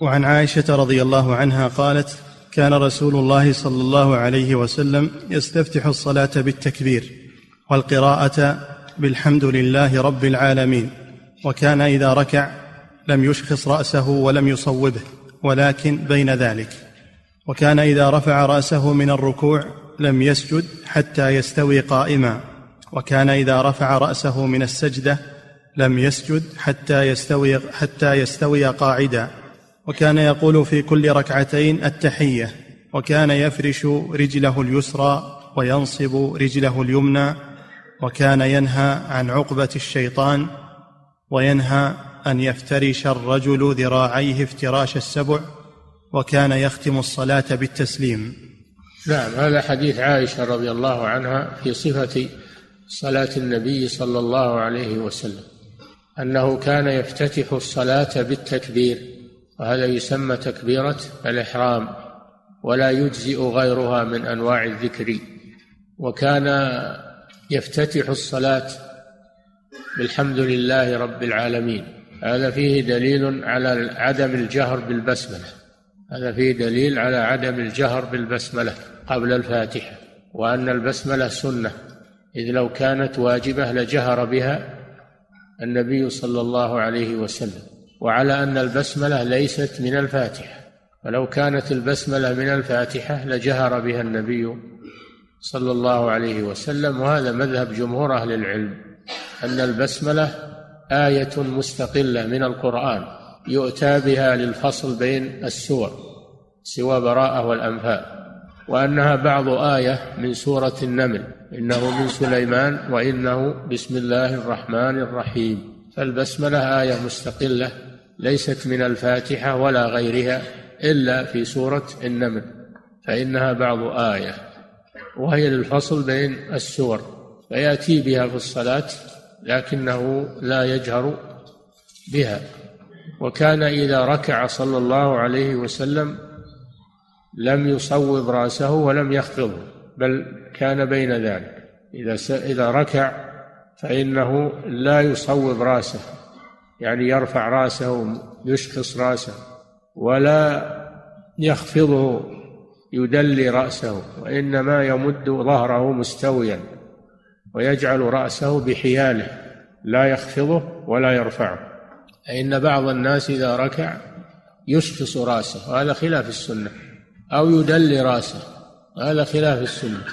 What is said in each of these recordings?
وعن عائشة رضي الله عنها قالت كان رسول الله صلى الله عليه وسلم يستفتح الصلاة بالتكبير والقراءة بالحمد لله رب العالمين وكان إذا ركع لم يشخص رأسه ولم يصوبه ولكن بين ذلك. وكان إذا رفع رأسه من الركوع لم يسجد حتى يستوي قائما وكان إذا رفع رأسه من السجدة لم يسجد حتى يستوي حتى يستوي قاعدا. وكان يقول في كل ركعتين التحية وكان يفرش رجله اليسرى وينصب رجله اليمنى وكان ينهى عن عقبة الشيطان وينهى أن يفترش الرجل ذراعيه افتراش السبع وكان يختم الصلاة بالتسليم. نعم هذا حديث عائشة رضي الله عنها في صفة صلاة النبي صلى الله عليه وسلم أنه كان يفتتح الصلاة بالتكبير. وهذا يسمى تكبيرة الإحرام ولا يجزئ غيرها من أنواع الذكر. وكان يفتتح الصلاة بالحمد لله رب العالمين. هذا فيه دليل على عدم الجهر بالبسملة. هذا فيه دليل على عدم الجهر بالبسملة قبل الفاتحة. وأن البسملة سنة. إذ لو كانت واجبة لجهر بها النبي صلى الله عليه وسلم. وعلى أن البسملة ليست من الفاتحة. ولو كانت البسملة من الفاتحة لجهر بها النبي صلى الله عليه وسلم. وهذا مذهب جمهور أهل العلم أن البسملة آية مستقلة من القرآن يؤتى بها للفصل بين السور سوى براءة والأنفال. وأنها بعض آية من سورة النمل إنه من سليمان وإنه بسم الله الرحمن الرحيم. فالبسملة آية مستقلة ليست من الفاتحة ولا غيرها إلا في سورة النمل فإنها بعض آية وهي للفصل بين السور فيأتي بها في الصلاة لكنه لا يجهر بها. وكان إذا ركع صلى الله عليه وسلم لم يصوب رأسه ولم يخفضه بل كان بين ذلك. إذا إذا ركع فإنه لا يصوب رأسه. يعني يرفع راسه يشخص راسه ولا يخفضه يدلي رأسه وإنما يمد ظهره مستويا ويجعل رأسه بحياله لا يخفضه ولا يرفعه. فإن بعض الناس إذا ركع يشخص رأسه وهذا خلاف السنة أو يدلي رأسه هذا خلاف السنة.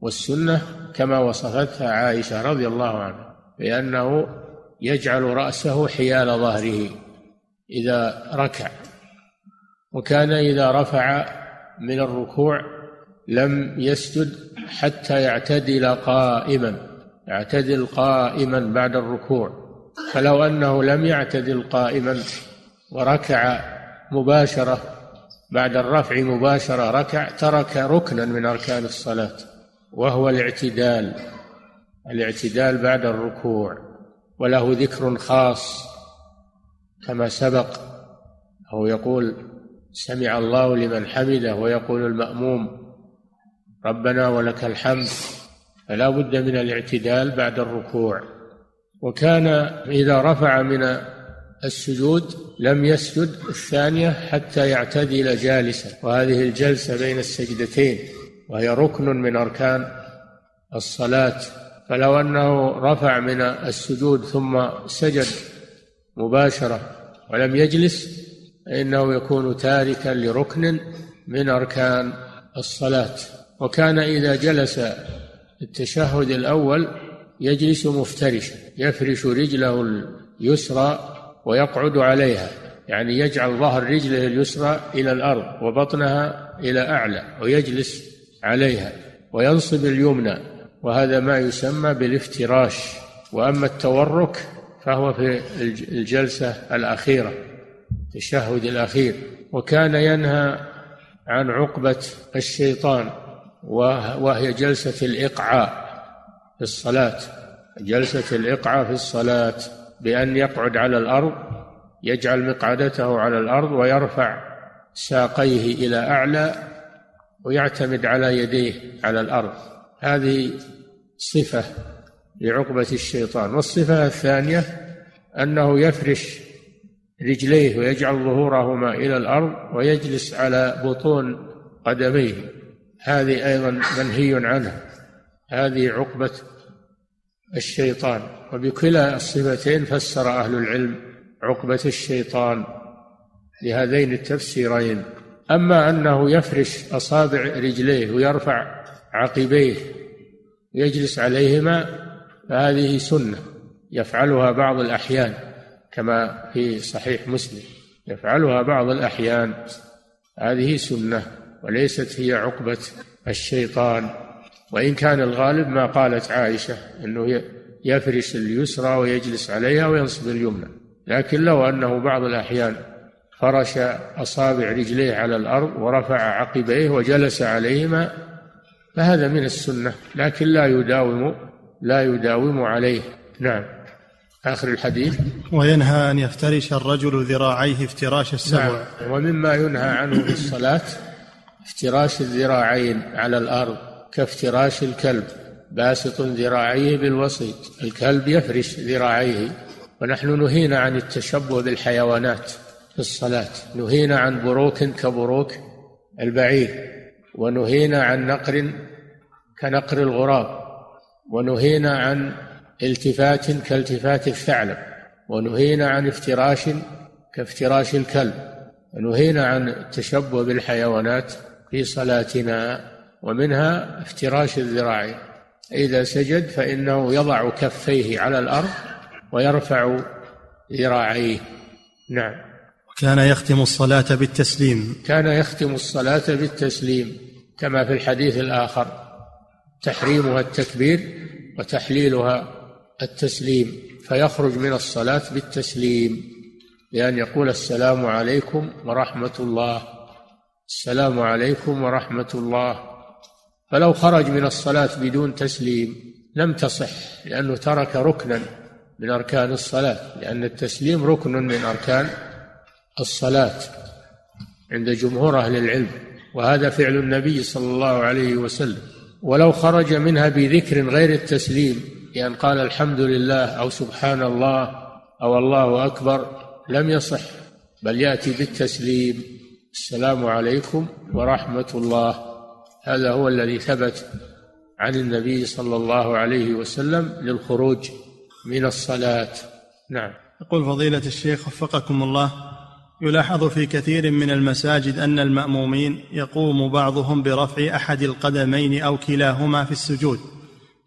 والسنة كما وصفتها عائشة رضي الله عنها بأنه يجعل رأسه حيال ظهره إذا ركع. وكان إذا رفع من الركوع لم يسجد حتى يعتدل قائما يعتدل قائما بعد الركوع. فلو أنه لم يعتدل قائما وركع مباشرة بعد الرفع مباشرة ركع ترك ركنا من أركان الصلاة وهو الاعتدال الاعتدال بعد الركوع. وله ذكر خاص كما سبق هو يقول سمع الله لمن حمده ويقول المأموم ربنا ولك الحمد فلا بد من الاعتدال بعد الركوع. وكان إذا رفع من السجود لم يسجد الثانية حتى يعتدل جالسا. وهذه الجلسة بين السجدتين وهي ركن من أركان الصلاة. فلو أنه رفع من السجود ثم سجد مباشرة ولم يجلس فإنه يكون تاركا لركن من أركان الصلاة. وكان إذا جلس التشهد الأول يجلس مفترشا يفرش رجله اليسرى ويقعد عليها يعني يجعل ظهر رجله اليسرى إلى الأرض وبطنها إلى أعلى ويجلس عليها وينصب اليمنى. وهذا ما يسمى بالافتراش. وأما التورك فهو في الجلسة الأخيرة التشهد الأخير. وكان ينهى عن عقبة الشيطان وهي جلسة الإقعاء في الصلاة. جلسة الإقعاء في الصلاة بأن يقعد على الأرض يجعل مقعدته على الأرض ويرفع ساقيه إلى أعلى ويعتمد على يديه على الأرض. هذه صفة لعقبة الشيطان والصفة الثانية أنه يفرش رجليه ويجعل ظهورهما إلى الأرض ويجلس على بطون قدميه. هذه أيضا منهي عنها هذه عقبة الشيطان. وبكلا الصفتين فسر أهل العلم عقبة الشيطان لهذين التفسيرين. أما أنه يفرش أصابع رجليه ويرفع عقبيه ويجلس عليهما فهذه سنة يفعلها بعض الأحيان كما في صحيح مسلم يفعلها بعض الأحيان. هذه سنة وليست هي عقبة الشيطان. وإن كان الغالب ما قالت عائشة أنه يفرش اليسرى ويجلس عليها وينصب اليمنى. لكن لو أنه بعض الأحيان فرش أصابع رجليه على الأرض ورفع عقبيه وجلس عليهما فهذا من السنة لكن لا يداوم لا يداوم عليه. نعم. آخر الحديث. وينهى أن يفترش الرجل ذراعيه افتراش السبع. نعم. ومما ينهى عنه في الصلاة افتراش الذراعين على الأرض كافتراش الكلب. باسط ذراعيه بالوسيط. الكلب يفرش ذراعيه. ونحن نهينا عن التشبه بالحيوانات في الصلاة. نهينا عن بروك كبروك البعير. ونهينا عن نقر كنقر الغراب ونهينا عن التفات كالتفات الثعلب ونهينا عن افتراش كافتراش الكلب ونهينا عن التشبه بالحيوانات في صلاتنا ومنها افتراش الذراعين إذا سجد فإنه يضع كفيه على الأرض ويرفع ذراعيه. نعم. كان يختم الصلاة بالتسليم. كان يختم الصلاة بالتسليم كما في الحديث الآخر. تحريمها التكبير وتحليلها التسليم فيخرج من الصلاة بالتسليم بأن يقول السلام عليكم ورحمة الله. السلام عليكم ورحمة الله. فلو خرج من الصلاة بدون تسليم لم تصح لأنه ترك ركنا من أركان الصلاة لأن التسليم ركن من أركان الصلاة عند جمهور أهل العلم وهذا فعل النبي صلى الله عليه وسلم. ولو خرج منها بذكر غير التسليم بأن قال الحمد لله أو سبحان الله أو الله أكبر لم يصح بل يأتي بالتسليم. السلام عليكم ورحمة الله. هذا هو الذي ثبت عن النبي صلى الله عليه وسلم للخروج من الصلاة. نعم. يقول فضيلة الشيخ وفقكم الله يلاحظ في كثير من المساجد أن المأمومين يقوم بعضهم برفع أحد القدمين أو كلاهما في السجود.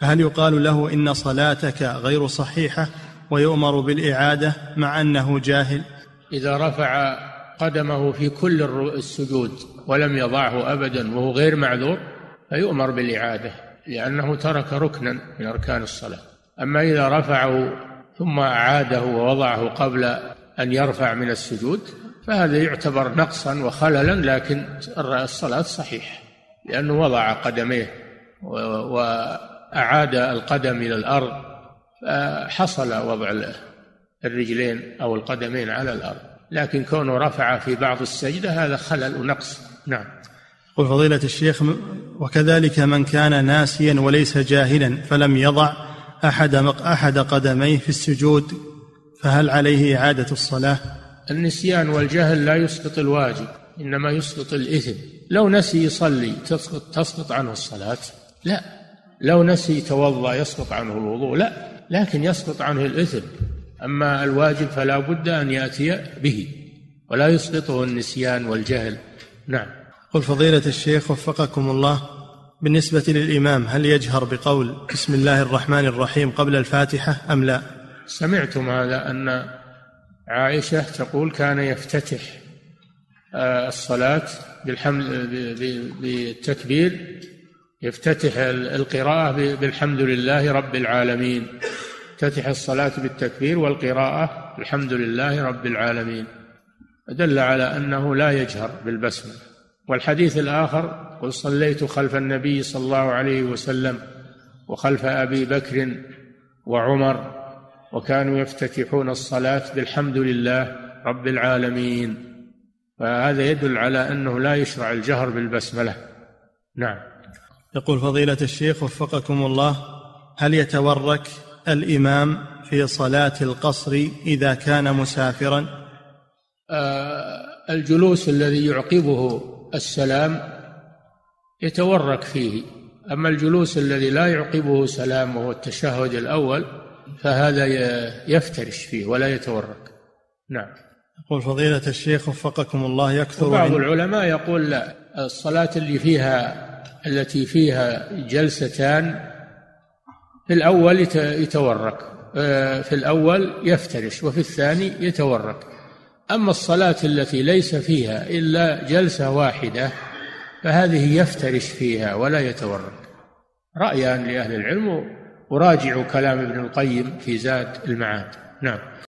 فهل يقال له إن صلاتك غير صحيحة ويؤمر بالإعادة مع أنه جاهل؟ إذا رفع قدمه في كل السجود ولم يضعه ابدا وهو غير معذور فيؤمر بالإعادة لأنه ترك ركنا من أركان الصلاة. أما إذا رفعه ثم أعاده ووضعه قبل أن يرفع من السجود فهذا يعتبر نقصا وخللا لكن الصلاة صحيحة لأنه وضع قدميه وأعاد القدم إلى الأرض فحصل وضع الرجلين أو القدمين على الأرض. لكن كونه رفع في بعض السجدة هذا خلل ونقص. نعم. قل فضيلة الشيخ وكذلك من كان ناسيا وليس جاهلا فلم يضع أحد أحد قدميه في السجود فهل عليه إعادة الصلاة؟ النسيان والجهل لا يسقط الواجب إنما يسقط الإثم. لو نسي يصلي تسقط تسقط عنه الصلاة؟ لا. لو نسي توضأ يسقط عنه الوضوء؟ لا. لكن يسقط عنه الإثم. أما الواجب فلا بد أن يأتي به. ولا يسقطه النسيان والجهل. نعم. قل فضيلة الشيخ وفقكم الله بالنسبة للإمام هل يجهر بقول بسم الله الرحمن الرحيم قبل الفاتحة أم لا؟ سمعتم هذا أن عائشة تقول كان يفتتح آه، الصلاة بالحمد بالتكبير يفتتح القراءة بالحمد لله رب العالمين. افتتح الصلاة بالتكبير والقراءة الحمد لله رب العالمين. دل على أنه لا يجهر بالبسملة. والحديث الآخر قل صليت خلف النبي صلى الله عليه وسلم وخلف أبي بكر وعمر وكانوا يفتتحون الصلاة بالحمد لله رب العالمين. فهذا يدل على أنه لا يشرع الجهر بالبسملة. نعم. يقول فضيلة الشيخ وفقكم الله هل يتورك الإمام في صلاة القصر إذا كان مسافرا؟ آه، الجلوس الذي يعقبه السلام يتورك فيه. أما الجلوس الذي لا يعقبه سلام وهو التشهد الأول فهذا يفترش فيه ولا يتورك نعم. يقول فضيلة الشيخ وفقكم الله يكثر بعض العلماء يقول لا الصلاة اللي فيها التي فيها جلستان في الأول يتورك آه، في الأول يفترش وفي الثاني يتورك أما الصلاة التي ليس فيها إلا جلسة واحدة فهذه يفترش فيها ولا يتورك رأيان لأهل العلم وراجعوا كلام ابن القيم في زاد المعاد. نعم.